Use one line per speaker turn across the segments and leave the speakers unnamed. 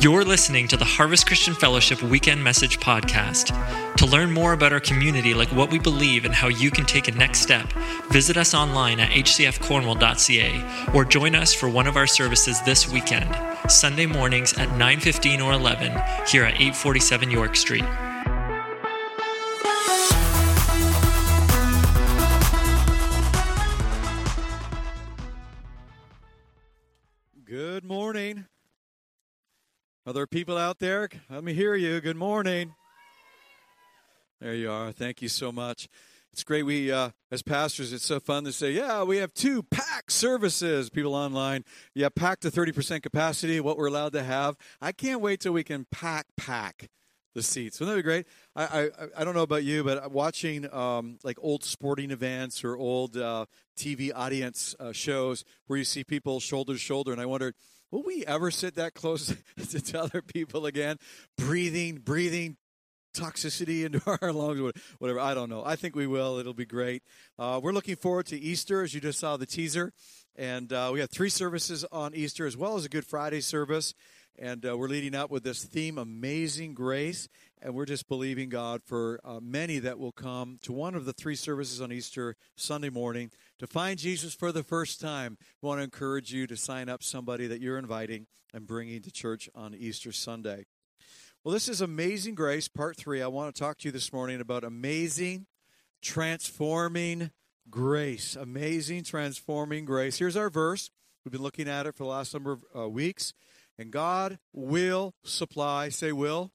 You're listening to the Harvest Christian Fellowship Weekend Message Podcast. To learn more about our community, like what we believe and how you can take a next step, visit us online at hcfcornwall.ca or join us for one of our services this weekend, Sunday mornings at 9:15 or 11 here at 847 York Street.
Are there people out there? Let me hear you. Good morning. There you are. Thank you so much. It's great. We, uh, as pastors, it's so fun to say, yeah, we have two packed services. People online, yeah, packed to 30% capacity, what we're allowed to have. I can't wait till we can pack, pack the seats. Wouldn't that be great? I, I, I don't know about you, but watching um, like old sporting events or old uh, TV audience uh, shows where you see people shoulder to shoulder, and I wondered, will we ever sit that close to other people again? Breathing, breathing toxicity into our lungs, whatever. I don't know. I think we will. It'll be great. Uh, we're looking forward to Easter, as you just saw the teaser. And uh, we have three services on Easter, as well as a Good Friday service. And uh, we're leading up with this theme, Amazing Grace. And we're just believing God for uh, many that will come to one of the three services on Easter Sunday morning to find Jesus for the first time. We want to encourage you to sign up somebody that you're inviting and bringing to church on Easter Sunday. Well, this is Amazing Grace, part three. I want to talk to you this morning about amazing, transforming grace. Amazing, transforming grace. Here's our verse. We've been looking at it for the last number of uh, weeks. And God will supply, say, will.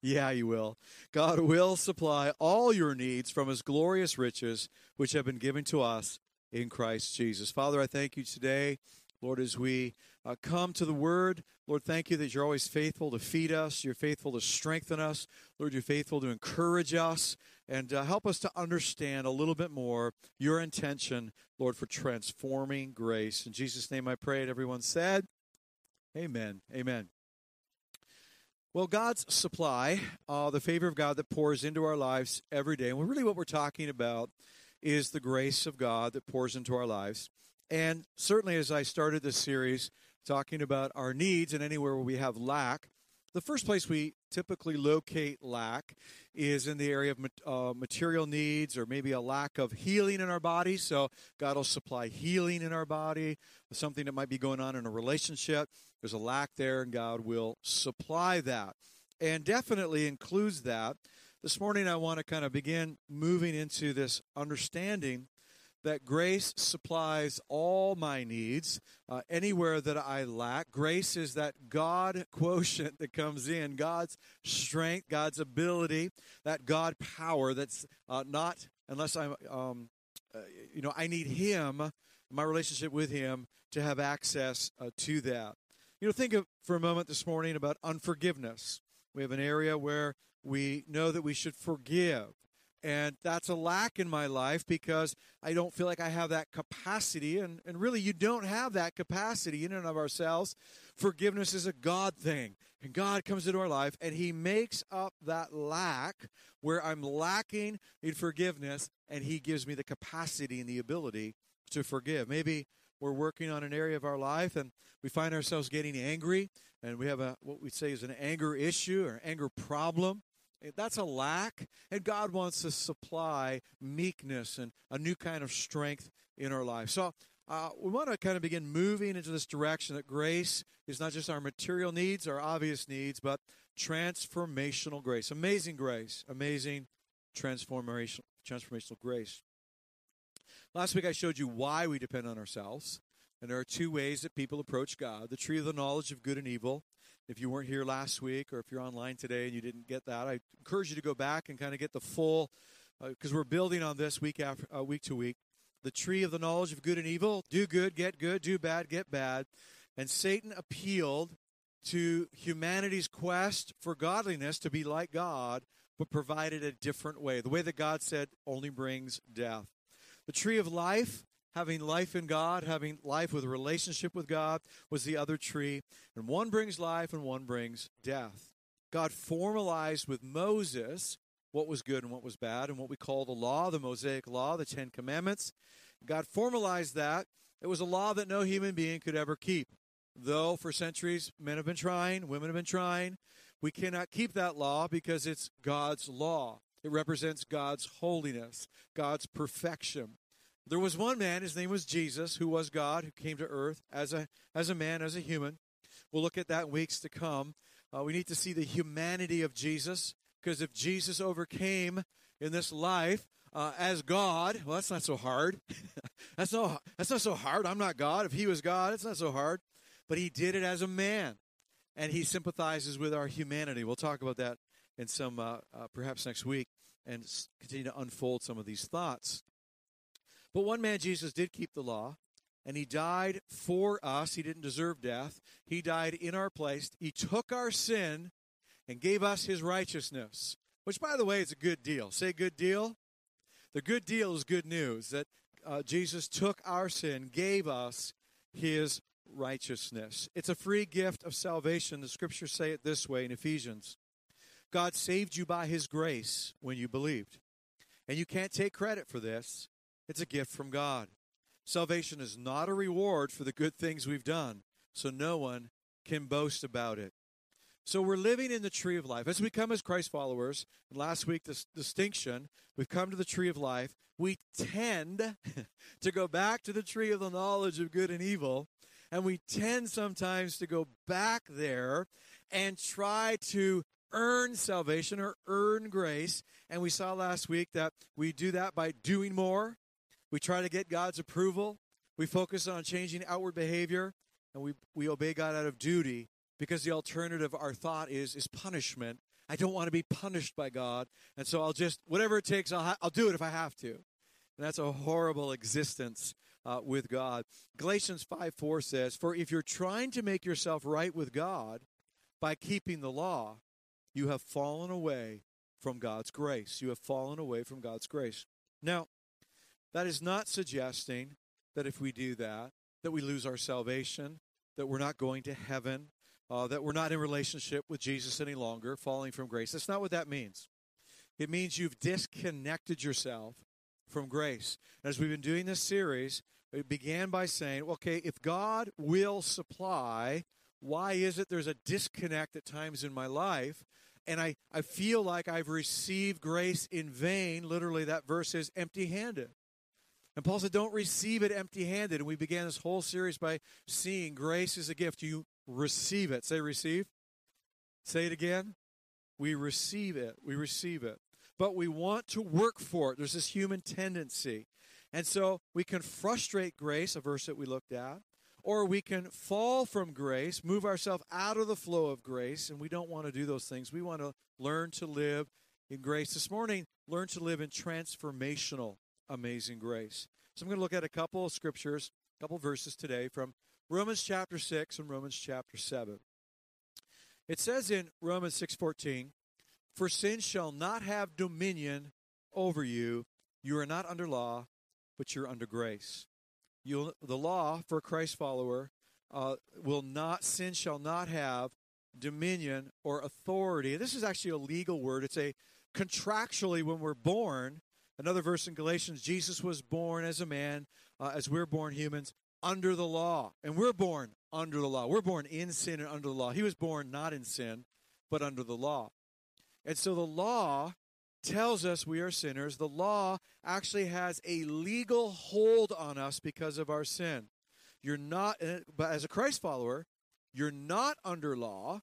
Yeah, you will. God will supply all your needs from His glorious riches, which have been given to us in Christ Jesus. Father, I thank you today, Lord, as we uh, come to the Word. Lord, thank you that you're always faithful to feed us. You're faithful to strengthen us. Lord, you're faithful to encourage us and uh, help us to understand a little bit more your intention, Lord, for transforming grace. In Jesus' name I pray, and everyone said, Amen. Amen. Well, God's supply, uh, the favor of God that pours into our lives every day, and really what we're talking about is the grace of God that pours into our lives. And certainly, as I started this series talking about our needs and anywhere where we have lack, the first place we typically locate lack is in the area of uh, material needs or maybe a lack of healing in our body. So, God will supply healing in our body, something that might be going on in a relationship. There's a lack there, and God will supply that. And definitely includes that. This morning, I want to kind of begin moving into this understanding that grace supplies all my needs uh, anywhere that I lack. Grace is that God quotient that comes in, God's strength, God's ability, that God power that's uh, not, unless I'm, um, uh, you know, I need Him, my relationship with Him, to have access uh, to that. You know, think of, for a moment this morning about unforgiveness. We have an area where we know that we should forgive. And that's a lack in my life because I don't feel like I have that capacity. And, and really, you don't have that capacity in and of ourselves. Forgiveness is a God thing. And God comes into our life and He makes up that lack where I'm lacking in forgiveness, and He gives me the capacity and the ability to forgive. Maybe we're working on an area of our life and we find ourselves getting angry and we have a what we say is an anger issue or anger problem that's a lack and god wants to supply meekness and a new kind of strength in our life. So uh, we want to kind of begin moving into this direction that grace is not just our material needs our obvious needs but transformational grace. Amazing grace. Amazing transformational transformational grace. Last week i showed you why we depend on ourselves and there are two ways that people approach God the tree of the knowledge of good and evil. If you weren't here last week or if you're online today and you didn't get that, I encourage you to go back and kind of get the full, because uh, we're building on this week after uh, week to week. The tree of the knowledge of good and evil do good, get good, do bad, get bad. And Satan appealed to humanity's quest for godliness to be like God, but provided a different way. The way that God said only brings death. The tree of life having life in God, having life with a relationship with God was the other tree. And one brings life and one brings death. God formalized with Moses what was good and what was bad, and what we call the law, the Mosaic law, the Ten Commandments. God formalized that. It was a law that no human being could ever keep. though for centuries men have been trying, women have been trying, we cannot keep that law because it's God's law. It represents God's holiness, God's perfection. There was one man, his name was Jesus, who was God, who came to earth as a, as a man, as a human. We'll look at that in weeks to come. Uh, we need to see the humanity of Jesus, because if Jesus overcame in this life uh, as God, well, that's not so hard. that's, no, that's not so hard. I'm not God. If he was God, it's not so hard. But he did it as a man, and he sympathizes with our humanity. We'll talk about that in some, uh, uh perhaps next week, and continue to unfold some of these thoughts. But one man, Jesus, did keep the law, and he died for us. He didn't deserve death. He died in our place. He took our sin and gave us his righteousness, which, by the way, is a good deal. Say good deal. The good deal is good news that uh, Jesus took our sin, gave us his righteousness. It's a free gift of salvation. The scriptures say it this way in Ephesians God saved you by his grace when you believed. And you can't take credit for this, it's a gift from God. Salvation is not a reward for the good things we've done, so no one can boast about it. So we're living in the tree of life. As we come as Christ followers, last week this distinction, we've come to the tree of life. We tend to go back to the tree of the knowledge of good and evil, and we tend sometimes to go back there and try to earn salvation or earn grace. And we saw last week that we do that by doing more. We try to get God's approval. We focus on changing outward behavior, and we, we obey God out of duty because the alternative our thought is is punishment. I don't want to be punished by god and so i'll just whatever it takes i'll, ha- I'll do it if i have to. And that's a horrible existence uh, with god. Galatians 5 4 says for if you're trying to make yourself right with god by keeping the law you have fallen away from god's grace. You have fallen away from god's grace. Now that is not suggesting that if we do that that we lose our salvation that we're not going to heaven uh, that we're not in relationship with Jesus any longer, falling from grace. That's not what that means. It means you've disconnected yourself from grace. As we've been doing this series, it began by saying, okay, if God will supply, why is it there's a disconnect at times in my life? And I, I feel like I've received grace in vain. Literally, that verse is empty handed. And Paul said, Don't receive it empty handed. And we began this whole series by seeing grace is a gift. You receive it. Say receive. Say it again. We receive it. We receive it. But we want to work for it. There's this human tendency. And so we can frustrate grace, a verse that we looked at, or we can fall from grace, move ourselves out of the flow of grace, and we don't want to do those things. We want to learn to live in grace. This morning, learn to live in transformational, amazing grace. So I'm going to look at a couple of scriptures, a couple verses today from Romans chapter 6 and Romans chapter 7. It says in Romans 6:14, "For sin shall not have dominion over you. You are not under law, but you're under grace." you the law for a Christ follower uh, will not sin shall not have dominion or authority. This is actually a legal word. It's a contractually when we're born. Another verse in Galatians: Jesus was born as a man, uh, as we're born humans under the law. And we're born under the law. We're born in sin and under the law. He was born not in sin, but under the law. And so the law tells us we are sinners. The law actually has a legal hold on us because of our sin. You're not, uh, but as a Christ follower, you're not under law,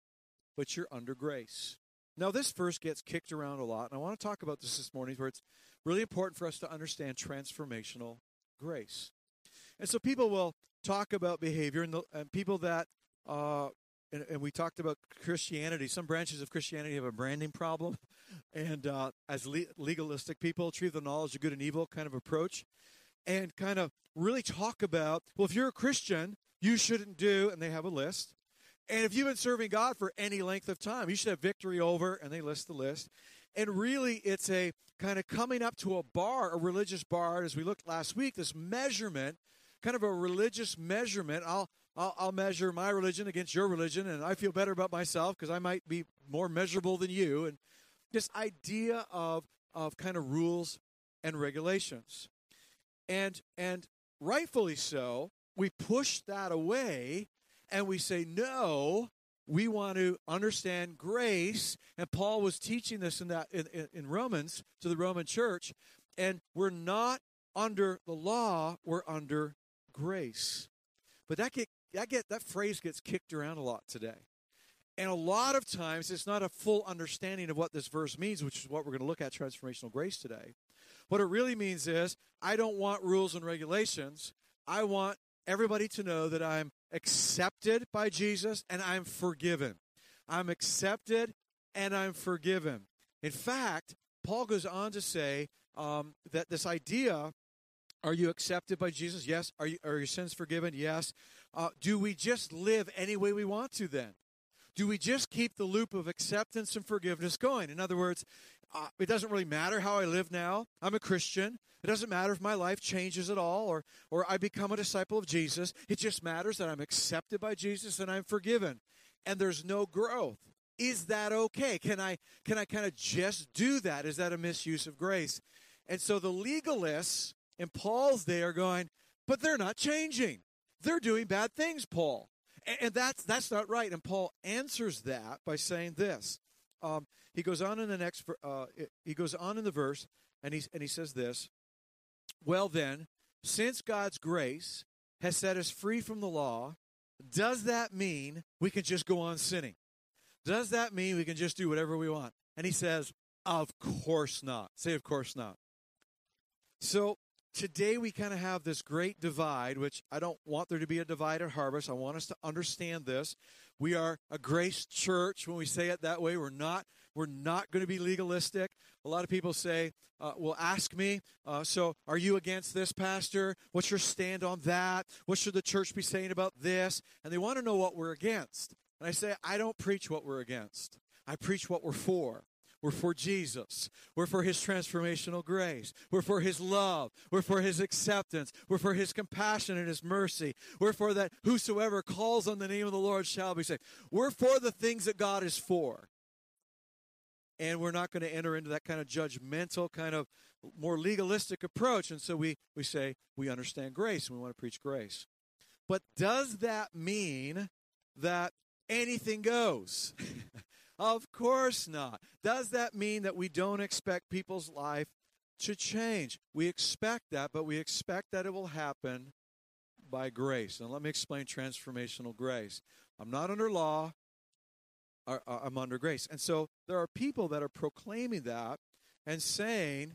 but you're under grace. Now, this verse gets kicked around a lot, and I want to talk about this this morning where it's really important for us to understand transformational grace. And so people will talk about behavior, and, the, and people that, uh, and, and, we talked about Christianity. Some branches of Christianity have a branding problem, and uh, as le- legalistic people, treat the knowledge of good and evil kind of approach, and kind of really talk about, well, if you're a Christian, you shouldn't do, and they have a list. And if you've been serving God for any length of time, you should have victory over, and they list the list. And really, it's a kind of coming up to a bar, a religious bar, as we looked last week, this measurement kind of a religious measurement. I'll, I'll, I'll measure my religion against your religion, and I feel better about myself because I might be more measurable than you. And this idea of, of kind of rules and regulations. And, and rightfully so, we push that away and we say, no, we want to understand grace. And Paul was teaching this in that in, in, Romans to the Roman church. And we're not under the law, we're under grace. But that get that get that phrase gets kicked around a lot today. And a lot of times it's not a full understanding of what this verse means, which is what we're going to look at transformational grace today. What it really means is I don't want rules and regulations. I want everybody to know that I'm accepted by Jesus and I'm forgiven. I'm accepted and I'm forgiven. In fact, Paul goes on to say um, that this idea are you accepted by Jesus? Yes. Are, you, are your sins forgiven? Yes. Uh, do we just live any way we want to then? Do we just keep the loop of acceptance and forgiveness going? In other words, uh, it doesn't really matter how I live now. I'm a Christian. It doesn't matter if my life changes at all or, or I become a disciple of Jesus. It just matters that I'm accepted by Jesus and I'm forgiven. And there's no growth. Is that okay? Can I can I kind of just do that? Is that a misuse of grace? And so the legalists in Paul's day are going, but they're not changing. They're doing bad things, Paul. And, that's that's not right. And Paul answers that by saying this. Um, he goes on in the next. Uh, he goes on in the verse, and he and he says this. Well then, since God's grace has set us free from the law, does that mean we can just go on sinning? Does that mean we can just do whatever we want? And he says, Of course not. Say, Of course not. So today we kind of have this great divide, which I don't want there to be a divide at Harvest. I want us to understand this. We are a grace church when we say it that way. We're not we're not going to be legalistic. A lot of people say, uh, will ask me, uh, so are you against this, Pastor? What's your stand on that? What should the church be saying about this? And they want to know what we're against. And I say, I don't preach what we're against. I preach what we're for. We're for Jesus. We're for his transformational grace. We're for his love. We're for his acceptance. We're for his compassion and his mercy. We're for that whosoever calls on the name of the Lord shall be saved. We're for the things that God is for. And we're not going to enter into that kind of judgmental, kind of more legalistic approach. And so we, we say we understand grace and we want to preach grace. But does that mean that anything goes? Of course not. Does that mean that we don't expect people's life to change? We expect that, but we expect that it will happen by grace. And let me explain transformational grace. I'm not under law, I'm under grace. And so there are people that are proclaiming that and saying,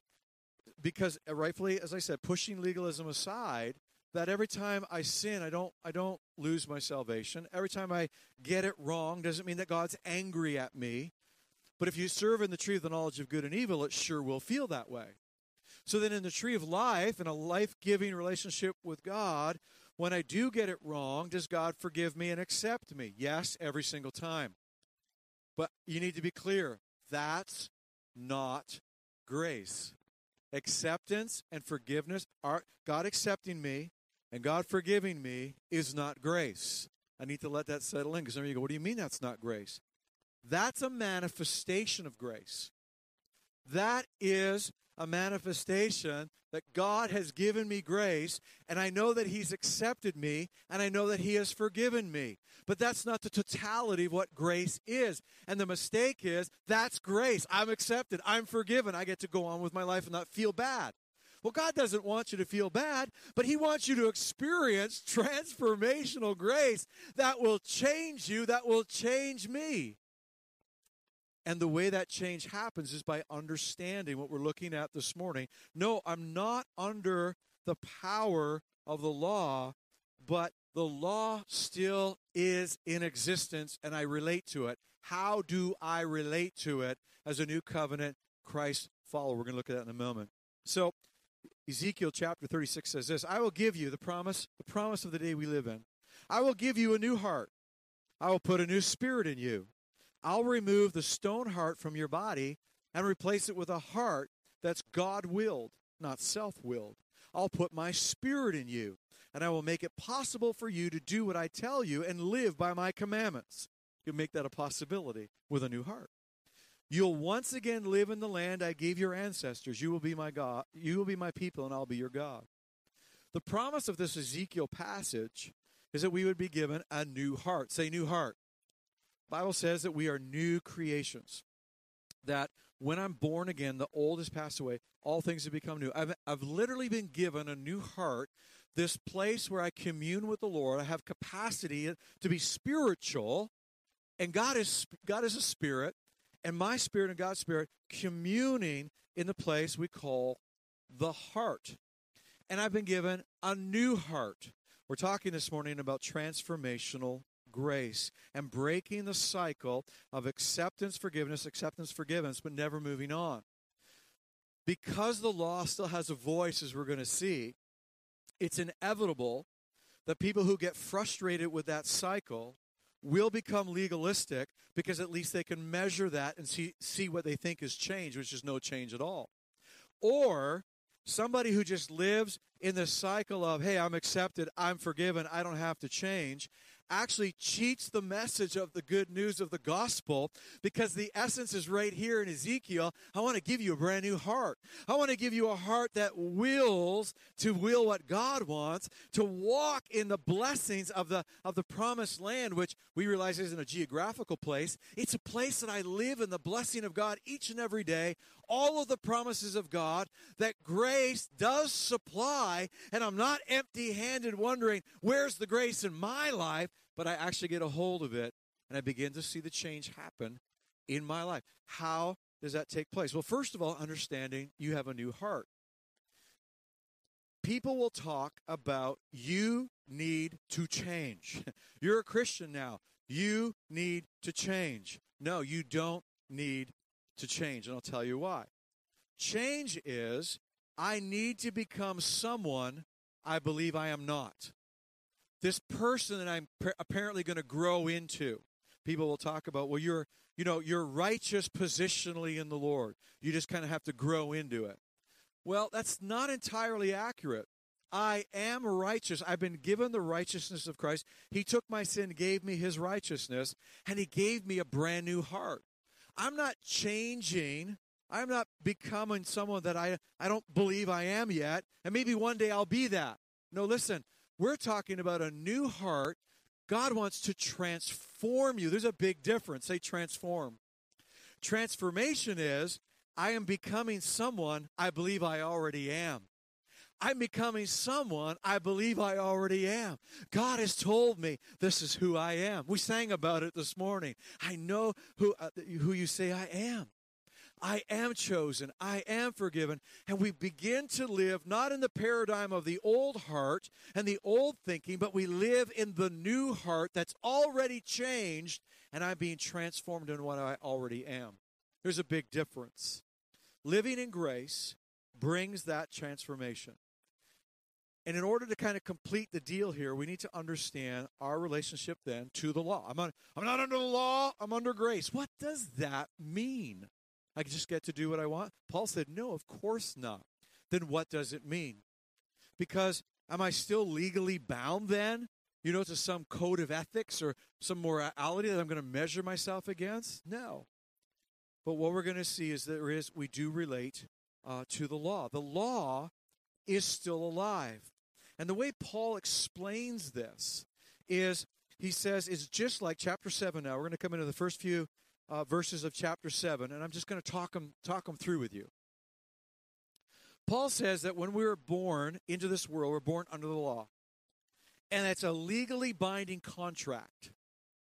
because rightfully, as I said, pushing legalism aside, that every time I sin, I don't I don't lose my salvation. Every time I get it wrong doesn't mean that God's angry at me. But if you serve in the tree of the knowledge of good and evil, it sure will feel that way. So then in the tree of life, in a life-giving relationship with God, when I do get it wrong, does God forgive me and accept me? Yes, every single time. But you need to be clear, that's not grace. Acceptance and forgiveness are God accepting me and God forgiving me is not grace. I need to let that settle in because of you go, What do you mean that's not grace? That's a manifestation of grace. That is a manifestation that God has given me grace, and I know that He's accepted me, and I know that He has forgiven me. But that's not the totality of what grace is. And the mistake is that's grace. I'm accepted. I'm forgiven. I get to go on with my life and not feel bad. Well, God doesn't want you to feel bad, but He wants you to experience transformational grace that will change you, that will change me. And the way that change happens is by understanding what we're looking at this morning. No, I'm not under the power of the law, but the law still is in existence and I relate to it. How do I relate to it as a new covenant Christ follower? We're going to look at that in a moment. So, Ezekiel chapter 36 says this I will give you the promise, the promise of the day we live in. I will give you a new heart. I will put a new spirit in you. I'll remove the stone heart from your body and replace it with a heart that's God willed, not self willed. I'll put my spirit in you, and I will make it possible for you to do what I tell you and live by my commandments. You make that a possibility with a new heart. You'll once again live in the land I gave your ancestors. You will be my God. You will be my people, and I'll be your God. The promise of this Ezekiel passage is that we would be given a new heart. Say new heart. Bible says that we are new creations. That when I'm born again, the old has passed away, all things have become new. I've, I've literally been given a new heart, this place where I commune with the Lord. I have capacity to be spiritual, and God is God is a spirit, and my spirit and God's spirit communing in the place we call the heart. And I've been given a new heart. We're talking this morning about transformational grace and breaking the cycle of acceptance, forgiveness, acceptance, forgiveness, but never moving on. Because the law still has a voice, as we're going to see, it's inevitable that people who get frustrated with that cycle will become legalistic because at least they can measure that and see, see what they think is change, which is no change at all. Or somebody who just lives in the cycle of, hey, I'm accepted, I'm forgiven, I don't have to change, actually cheats the message of the good news of the gospel because the essence is right here in Ezekiel. I want to give you a brand new heart. I want to give you a heart that wills to will what God wants, to walk in the blessings of the of the promised land, which we realize isn't a geographical place. It's a place that I live in the blessing of God each and every day, all of the promises of God that grace does supply, and I'm not empty handed wondering, where's the grace in my life? But I actually get a hold of it and I begin to see the change happen in my life. How does that take place? Well, first of all, understanding you have a new heart. People will talk about you need to change. You're a Christian now. You need to change. No, you don't need to change, and I'll tell you why. Change is I need to become someone I believe I am not. This person that I'm apparently going to grow into. People will talk about, well, you're, you know, you're righteous positionally in the Lord. You just kind of have to grow into it. Well, that's not entirely accurate. I am righteous. I've been given the righteousness of Christ. He took my sin, gave me his righteousness, and he gave me a brand new heart. I'm not changing. I'm not becoming someone that I, I don't believe I am yet. And maybe one day I'll be that. No, listen, we're talking about a new heart. God wants to transform you. There's a big difference. Say transform. Transformation is I am becoming someone I believe I already am. I'm becoming someone I believe I already am. God has told me this is who I am. We sang about it this morning. I know who, uh, who you say I am. I am chosen. I am forgiven. And we begin to live not in the paradigm of the old heart and the old thinking, but we live in the new heart that's already changed, and I'm being transformed in what I already am. There's a big difference. Living in grace brings that transformation. And in order to kind of complete the deal here, we need to understand our relationship then to the law. I'm, on, I'm not under the law, I'm under grace. What does that mean? I just get to do what I want? Paul said, No, of course not. Then what does it mean? Because am I still legally bound then, you know, to some code of ethics or some morality that I'm going to measure myself against? No. But what we're going to see is there is, we do relate uh, to the law. The law is still alive. And the way Paul explains this is he says it's just like chapter 7 now. We're going to come into the first few uh, verses of chapter 7, and I'm just going to talk them, talk them through with you. Paul says that when we were born into this world, we're born under the law. And it's a legally binding contract.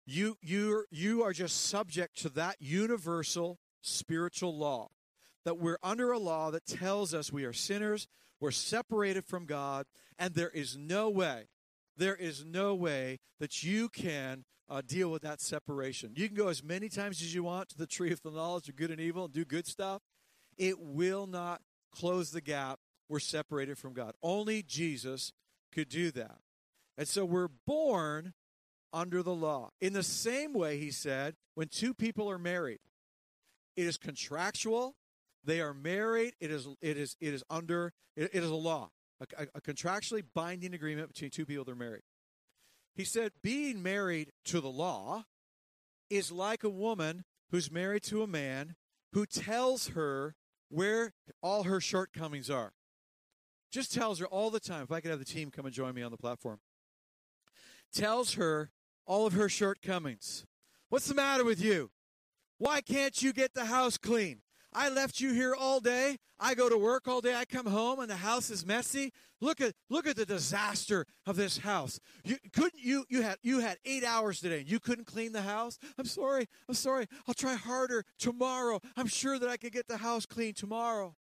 You, you, you are just subject to that universal spiritual law. That we're under a law that tells us we are sinners, we're separated from God, and there is no way, there is no way that you can uh, deal with that separation. You can go as many times as you want to the tree of the knowledge of good and evil and do good stuff. It will not close the gap. We're separated from God. Only Jesus could do that. And so we're born under the law. In the same way, he said, when two people are married, it is contractual, they are married. It is it is it is under it, it is a law, a, a, contractually binding agreement between two people that are married. He said, being married to the law is like a woman who's married to a man who tells her where all her shortcomings are. Just tells her all the time. If I could have the team come and join me on the platform. tells her all of her shortcomings. What's the matter with you? Why can't you get the house clean? I left you here all day. I go to work all day. I come home and the house is messy. Look at look at the disaster of this house. You couldn't you you had you had 8 hours today and you couldn't clean the house? I'm sorry. I'm sorry. I'll try harder tomorrow. I'm sure that I can get the house clean tomorrow.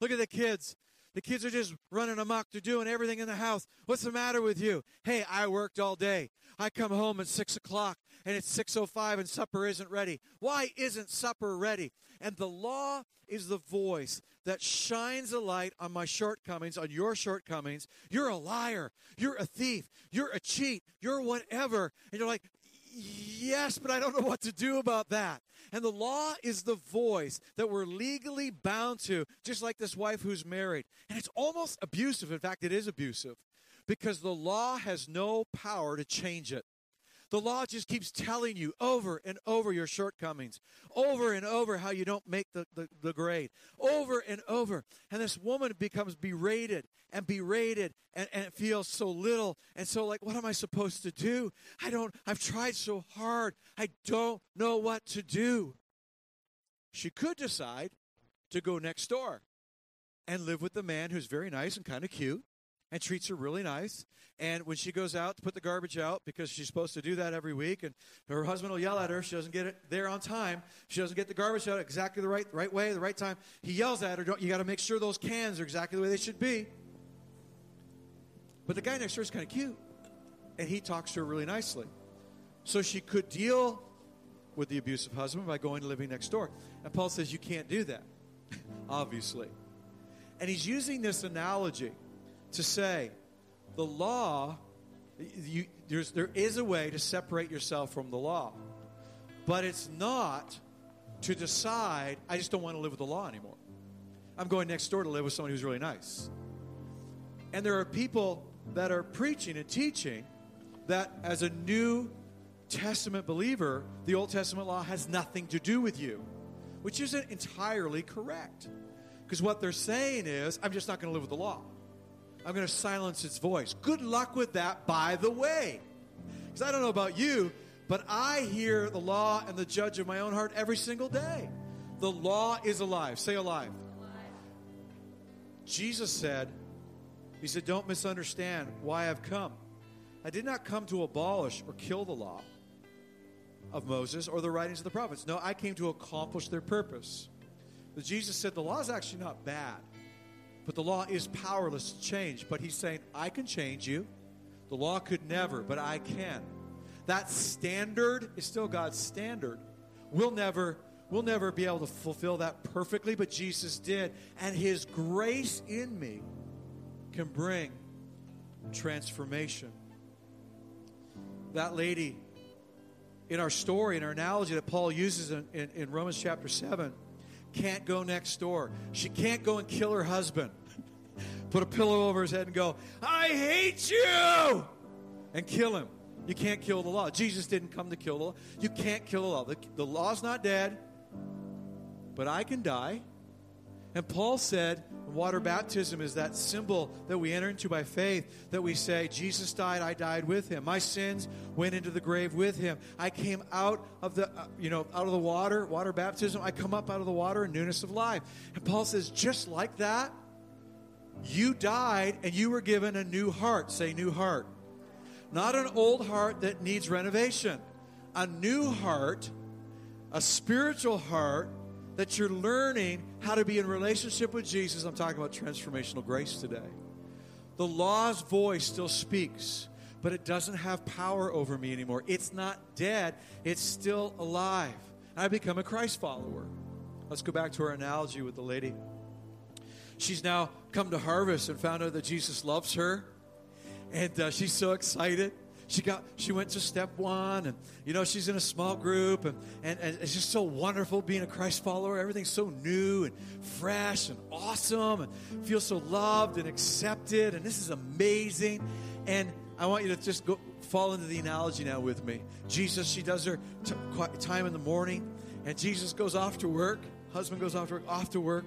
Look at the kids. The kids are just running amok. They're doing everything in the house. What's the matter with you? Hey, I worked all day. I come home at six o'clock and it's six o oh five and supper isn't ready. Why isn't supper ready? And the law is the voice that shines a light on my shortcomings, on your shortcomings. You're a liar. You're a thief. You're a cheat. You're whatever. And you're like, yes, but I don't know what to do about that. And the law is the voice that we're legally bound to, just like this wife who's married. And it's almost abusive. In fact, it is abusive because the law has no power to change it. The law just keeps telling you over and over your shortcomings, over and over how you don't make the, the, the grade, over and over. And this woman becomes berated and berated and, and it feels so little. And so, like, what am I supposed to do? I don't, I've tried so hard. I don't know what to do. She could decide to go next door and live with the man who's very nice and kind of cute and treats her really nice. And when she goes out to put the garbage out, because she's supposed to do that every week, and her husband will yell at her, she doesn't get it there on time. She doesn't get the garbage out exactly the right right way, the right time. He yells at her, "You got to make sure those cans are exactly the way they should be." But the guy next door is kind of cute, and he talks to her really nicely. So she could deal with the abusive husband by going to living next door. And Paul says you can't do that, obviously. And he's using this analogy to say the law, you, there's, there is a way to separate yourself from the law, but it's not to decide, I just don't want to live with the law anymore. I'm going next door to live with someone who's really nice. And there are people that are preaching and teaching that as a New Testament believer, the Old Testament law has nothing to do with you, which isn't entirely correct. Because what they're saying is, I'm just not going to live with the law. I'm going to silence its voice. Good luck with that, by the way. Because I don't know about you, but I hear the law and the judge of my own heart every single day. The law is alive. Say alive. alive. Jesus said, He said, Don't misunderstand why I've come. I did not come to abolish or kill the law of Moses or the writings of the prophets. No, I came to accomplish their purpose. But Jesus said the law is actually not bad. But the law is powerless to change. But he's saying, I can change you. The law could never, but I can. That standard is still God's standard. We'll never we'll never be able to fulfill that perfectly, but Jesus did. And his grace in me can bring transformation. That lady in our story, in our analogy that Paul uses in, in, in Romans chapter 7, can't go next door. She can't go and kill her husband. Put a pillow over his head and go, I hate you! And kill him. You can't kill the law. Jesus didn't come to kill the law. You can't kill the law. The, the law's not dead, but I can die. And Paul said, water baptism is that symbol that we enter into by faith, that we say, Jesus died, I died with him. My sins went into the grave with him. I came out of the, uh, you know, out of the water, water baptism. I come up out of the water in newness of life. And Paul says, just like that, you died and you were given a new heart. Say, new heart. Not an old heart that needs renovation. A new heart, a spiritual heart that you're learning how to be in relationship with Jesus. I'm talking about transformational grace today. The law's voice still speaks, but it doesn't have power over me anymore. It's not dead, it's still alive. I become a Christ follower. Let's go back to our analogy with the lady. She's now come to harvest and found out that Jesus loves her. And uh, she's so excited. She got she went to step one and you know she's in a small group and, and, and it's just so wonderful being a Christ follower. Everything's so new and fresh and awesome and feels so loved and accepted and this is amazing. And I want you to just go fall into the analogy now with me. Jesus, she does her t- time in the morning, and Jesus goes off to work. Husband goes off to work, off to work,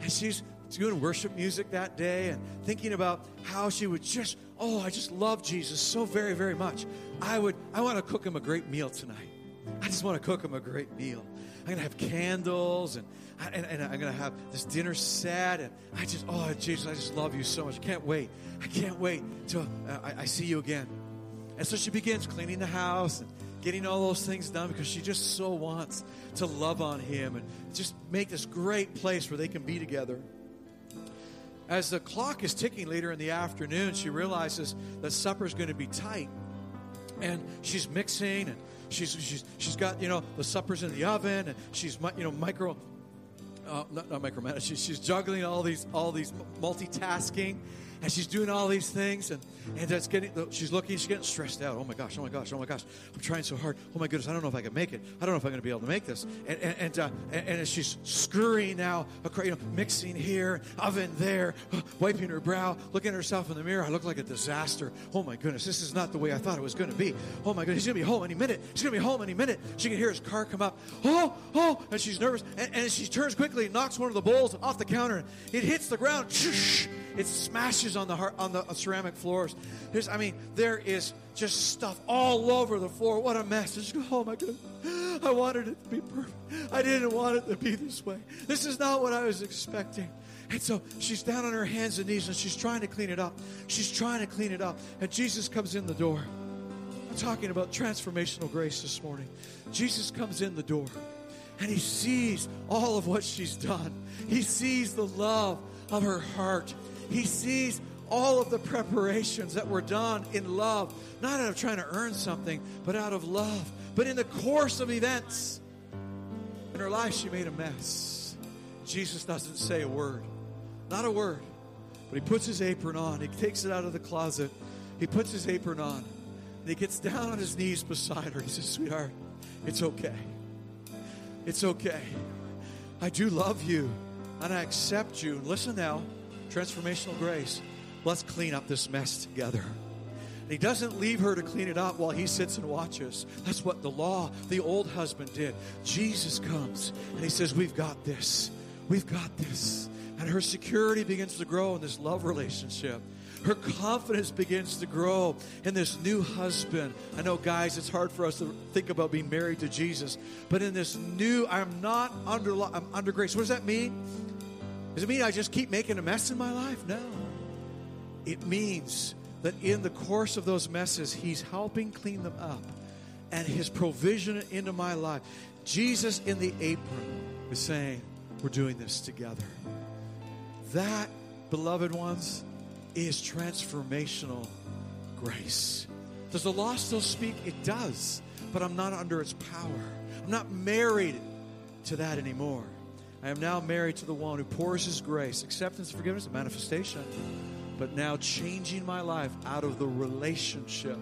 and she's doing worship music that day and thinking about how she would just, oh, I just love Jesus so very, very much. I would, I want to cook him a great meal tonight. I just want to cook him a great meal. I'm going to have candles and, and, and I'm going to have this dinner set. And I just, oh, Jesus, I just love you so much. I can't wait. I can't wait till uh, I, I see you again. And so she begins cleaning the house and getting all those things done because she just so wants to love on him and just make this great place where they can be together. As the clock is ticking later in the afternoon, she realizes that supper's going to be tight. And she's mixing and she's, she's, she's got, you know, the supper's in the oven and she's, you know, micro, uh, not, not micromanaging, she's, she's juggling all these, all these multitasking and she's doing all these things, and and that's getting. She's looking. She's getting stressed out. Oh my gosh! Oh my gosh! Oh my gosh! I'm trying so hard. Oh my goodness! I don't know if I can make it. I don't know if I'm going to be able to make this. And and and, uh, and, and, she's scurrying now, you know, mixing here, oven there, wiping her brow, looking at herself in the mirror. I look like a disaster. Oh my goodness! This is not the way I thought it was going to be. Oh my goodness! He's going to be home any minute. He's going to be home any minute. She can hear his car come up. Oh oh! And she's nervous. And, and she turns quickly, knocks one of the bowls off the counter. It hits the ground. It smashes on the heart, on the ceramic floors. There's, I mean, there is just stuff all over the floor. What a mess! Just, oh my goodness, I wanted it to be perfect. I didn't want it to be this way. This is not what I was expecting. And so she's down on her hands and knees and she's trying to clean it up. She's trying to clean it up. And Jesus comes in the door. I'm talking about transformational grace this morning. Jesus comes in the door and he sees all of what she's done. He sees the love of her heart. He sees all of the preparations that were done in love, not out of trying to earn something, but out of love. But in the course of events, in her life, she made a mess. Jesus doesn't say a word, not a word. But he puts his apron on, he takes it out of the closet, he puts his apron on, and he gets down on his knees beside her. He says, Sweetheart, it's okay. It's okay. I do love you, and I accept you. Listen now transformational grace. Let's clean up this mess together. He doesn't leave her to clean it up while he sits and watches. That's what the law, the old husband did. Jesus comes and he says, We've got this. We've got this. And her security begins to grow in this love relationship. Her confidence begins to grow in this new husband. I know, guys, it's hard for us to think about being married to Jesus, but in this new, I'm not under, I'm under grace. What does that mean? Does it mean I just keep making a mess in my life? No. It means that in the course of those messes, He's helping clean them up and His provision into my life. Jesus in the apron is saying, We're doing this together. That, beloved ones, is transformational grace. Does the law still speak? It does, but I'm not under its power. I'm not married to that anymore. I am now married to the one who pours his grace, acceptance, forgiveness, and manifestation, but now changing my life out of the relationship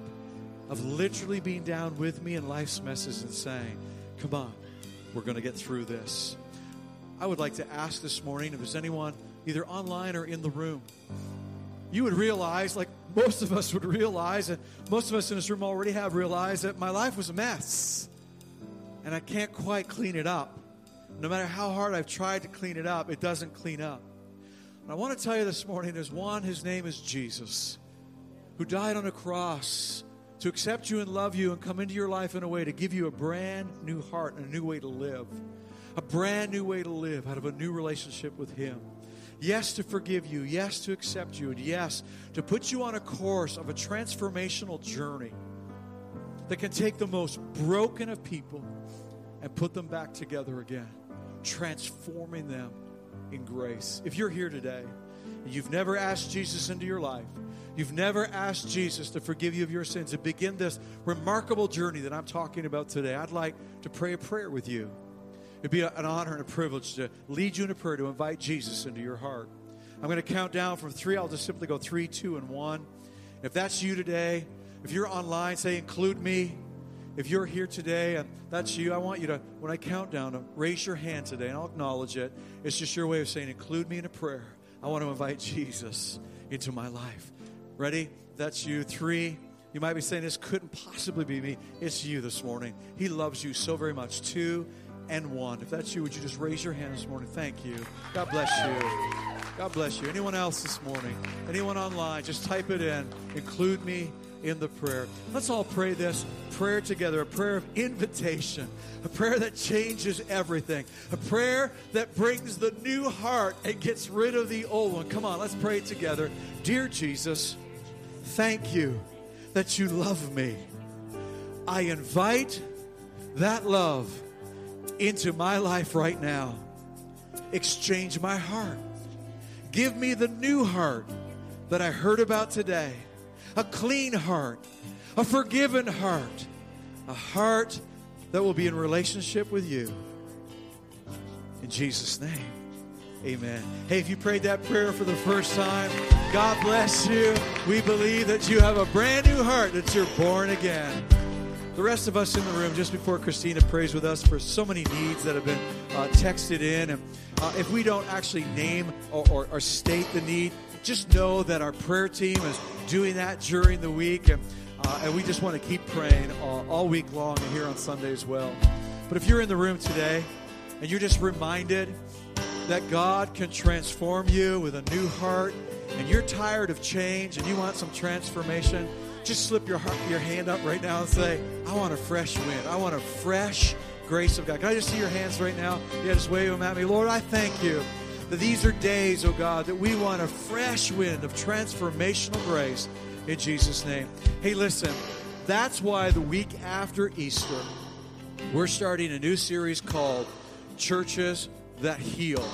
of literally being down with me in life's messes and saying, Come on, we're going to get through this. I would like to ask this morning if there's anyone either online or in the room, you would realize, like most of us would realize, and most of us in this room already have realized, that my life was a mess and I can't quite clean it up. No matter how hard I've tried to clean it up, it doesn't clean up. And I want to tell you this morning there's one, his name is Jesus, who died on a cross to accept you and love you and come into your life in a way to give you a brand new heart and a new way to live. A brand new way to live out of a new relationship with him. Yes, to forgive you. Yes, to accept you. And yes, to put you on a course of a transformational journey that can take the most broken of people and put them back together again transforming them in grace. If you're here today and you've never asked Jesus into your life, you've never asked Jesus to forgive you of your sins and begin this remarkable journey that I'm talking about today, I'd like to pray a prayer with you. It'd be an honor and a privilege to lead you in a prayer to invite Jesus into your heart. I'm going to count down from three. I'll just simply go three, two, and one. If that's you today, if you're online, say, include me. If you're here today and that's you, I want you to, when I count down, to raise your hand today and I'll acknowledge it. It's just your way of saying, include me in a prayer. I want to invite Jesus into my life. Ready? That's you. Three. You might be saying, this couldn't possibly be me. It's you this morning. He loves you so very much. Two and one. If that's you, would you just raise your hand this morning? Thank you. God bless you. God bless you. Anyone else this morning? Anyone online? Just type it in. Include me in the prayer. Let's all pray this prayer together a prayer of invitation, a prayer that changes everything, a prayer that brings the new heart and gets rid of the old one. Come on, let's pray together. Dear Jesus, thank you that you love me. I invite that love into my life right now. Exchange my heart. Give me the new heart that I heard about today a clean heart, a forgiven heart, a heart that will be in relationship with you. In Jesus' name, amen. Hey, if you prayed that prayer for the first time, God bless you. We believe that you have a brand new heart, that you're born again. The rest of us in the room, just before Christina prays with us for so many needs that have been uh, texted in, and uh, if we don't actually name or, or, or state the need, just know that our prayer team is doing that during the week, and, uh, and we just want to keep praying all, all week long and here on Sunday as well. But if you're in the room today and you're just reminded that God can transform you with a new heart, and you're tired of change and you want some transformation, just slip your, heart, your hand up right now and say, I want a fresh wind. I want a fresh grace of God. Can I just see your hands right now? Yeah, just wave them at me. Lord, I thank you that these are days, oh God, that we want a fresh wind of transformational grace in Jesus' name. Hey, listen, that's why the week after Easter, we're starting a new series called Churches That Heal.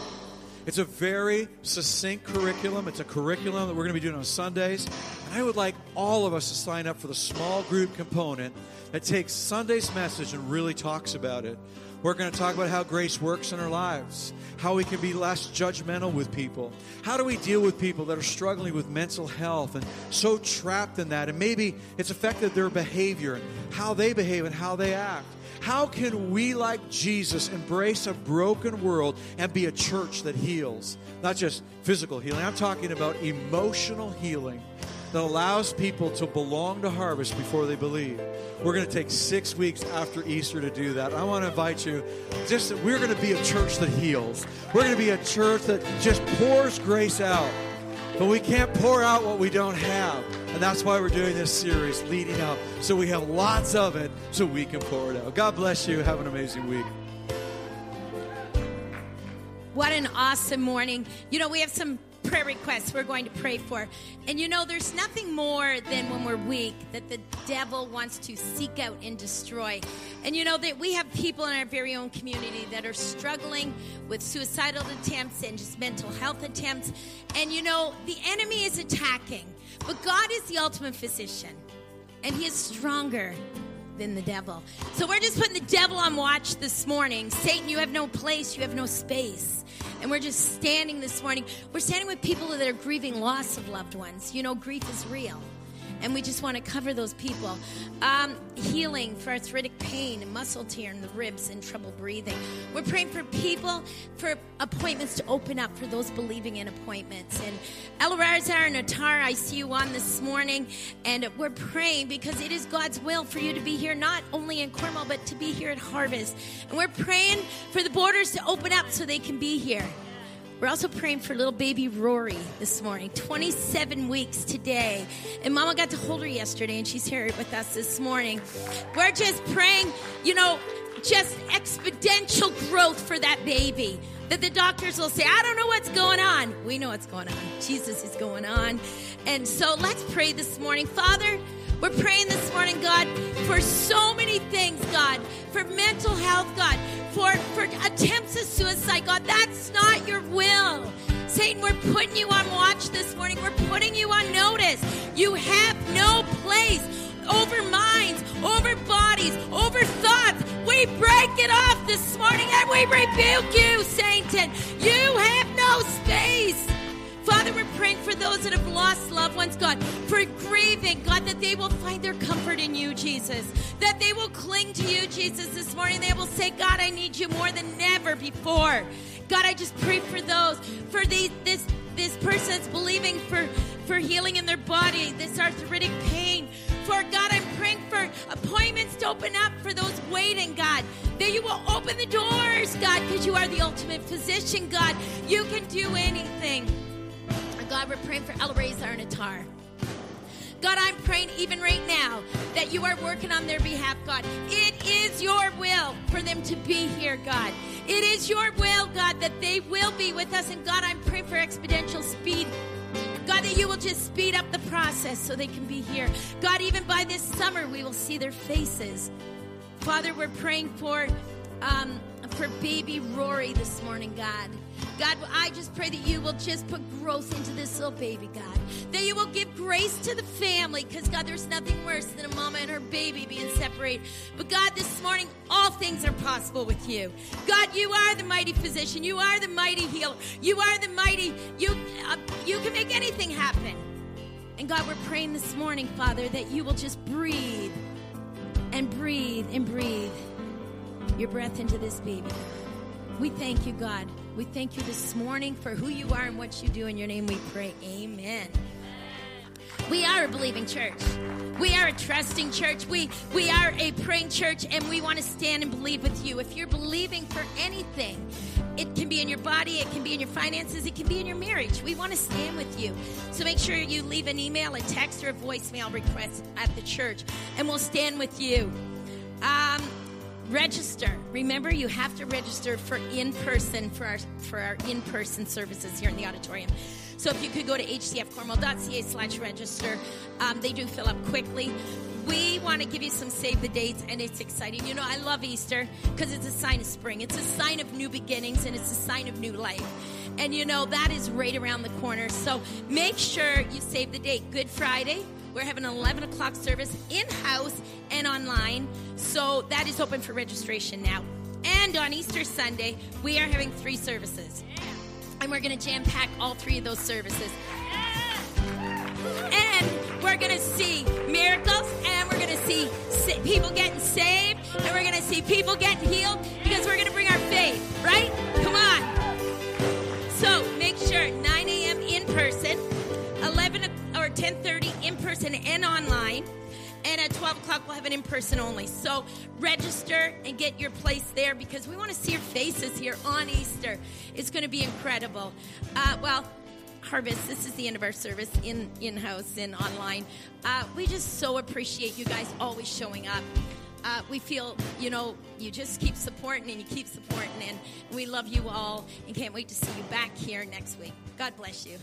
It's a very succinct curriculum. It's a curriculum that we're going to be doing on Sundays. I would like all of us to sign up for the small group component that takes Sunday's message and really talks about it. We're going to talk about how grace works in our lives, how we can be less judgmental with people. How do we deal with people that are struggling with mental health and so trapped in that? And maybe it's affected their behavior, and how they behave, and how they act. How can we, like Jesus, embrace a broken world and be a church that heals? Not just physical healing, I'm talking about emotional healing that allows people to belong to Harvest before they believe. We're going to take six weeks after Easter to do that. I want to invite you, just we're going to be a church that heals. We're going to be a church that just pours grace out. But we can't pour out what we don't have. And that's why we're doing this series leading up. So we have lots of it so we can pour it out. God bless you. Have an amazing week.
What an awesome morning. You know, we have some prayer requests we're going to pray for. And you know, there's nothing more than when we're weak that the devil wants to seek out and destroy. And you know, that we have people in our very own community that are struggling with suicidal attempts and just mental health attempts. And you know, the enemy is attacking, but God is the ultimate physician, and He is stronger than the devil. So we're just putting the devil on watch this morning. Satan, you have no place, you have no space. And we're just standing this morning. We're standing with people that are grieving loss of loved ones. You know, grief is real and we just want to cover those people. Um, healing for arthritic pain and muscle tear in the ribs and trouble breathing. We're praying for people for appointments to open up for those believing in appointments. And El Razar and Atar, I see you on this morning, and we're praying because it is God's will for you to be here, not only in Cornwall, but to be here at Harvest. And we're praying for the borders to open up so they can be here. We're also praying for little baby Rory this morning, 27 weeks today. And Mama got to hold her yesterday, and she's here with us this morning. We're just praying, you know, just exponential growth for that baby. That the doctors will say, I don't know what's going on. We know what's going on. Jesus is going on. And so let's pray this morning. Father, we're praying this morning, God, for so many things, God, for mental health, God, for, for attempts at suicide, God. That's not your will. Satan, we're putting you on watch this morning. We're putting you on notice. You have no place over minds, over bodies, over thoughts. We break it off this morning and we rebuke you, Satan. You have no space. Father, we're praying for those that have lost loved ones, God, for grieving, God, that they will find their comfort in you, Jesus. That they will cling to you, Jesus, this morning. They will say, God, I need you more than ever before. God, I just pray for those, for these, this this person that's believing for, for healing in their body, this arthritic pain. For God, I'm praying for appointments to open up for those waiting, God. That you will open the doors, God, because you are the ultimate physician, God. You can do anything. God, we're praying for Elreza Arnatar. God, I'm praying even right now that you are working on their behalf, God. It is your will for them to be here, God. It is your will, God, that they will be with us. And God, I'm praying for exponential speed. God, that you will just speed up the process so they can be here. God, even by this summer, we will see their faces. Father, we're praying for um, for baby Rory this morning, God. God, I just pray that you will just put growth into this little baby, God. That you will give grace to the family, because, God, there's nothing worse than a mama and her baby being separated. But, God, this morning, all things are possible with you. God, you are the mighty physician. You are the mighty healer. You are the mighty, you, uh, you can make anything happen. And, God, we're praying this morning, Father, that you will just breathe and breathe and breathe your breath into this baby. We thank you, God. We thank you this morning for who you are and what you do. In your name we pray. Amen. We are a believing church. We are a trusting church. We we are a praying church and we want to stand and believe with you. If you're believing for anything, it can be in your body, it can be in your finances, it can be in your marriage. We want to stand with you. So make sure you leave an email, a text, or a voicemail request at the church, and we'll stand with you. Um, register. Remember, you have to register for in person for our for our in person services here in the auditorium. So if you could go to hcfcornwall.ca slash register, um, they do fill up quickly. We want to give you some save the dates, and it's exciting. You know, I love Easter because it's a sign of spring. It's a sign of new beginnings, and it's a sign of new life. And you know, that is right around the corner. So make sure you save the date. Good Friday. We're having an 11 o'clock service in house and online. So that is open for registration now. And on Easter Sunday, we are having three services. And we're going to jam pack all three of those services. And we're going to see miracles, and we're going to see people getting saved, and we're going to see people getting healed because we're going to bring our faith, right? Person and online. And at 12 o'clock, we'll have an in person only. So register and get your place there because we want to see your faces here on Easter. It's going to be incredible. Uh, well, Harvest, this is the end of our service in in house and online. Uh, we just so appreciate you guys always showing up. Uh, we feel, you know, you just keep supporting and you keep supporting, and we love you all and can't wait to see you back here next week. God bless you.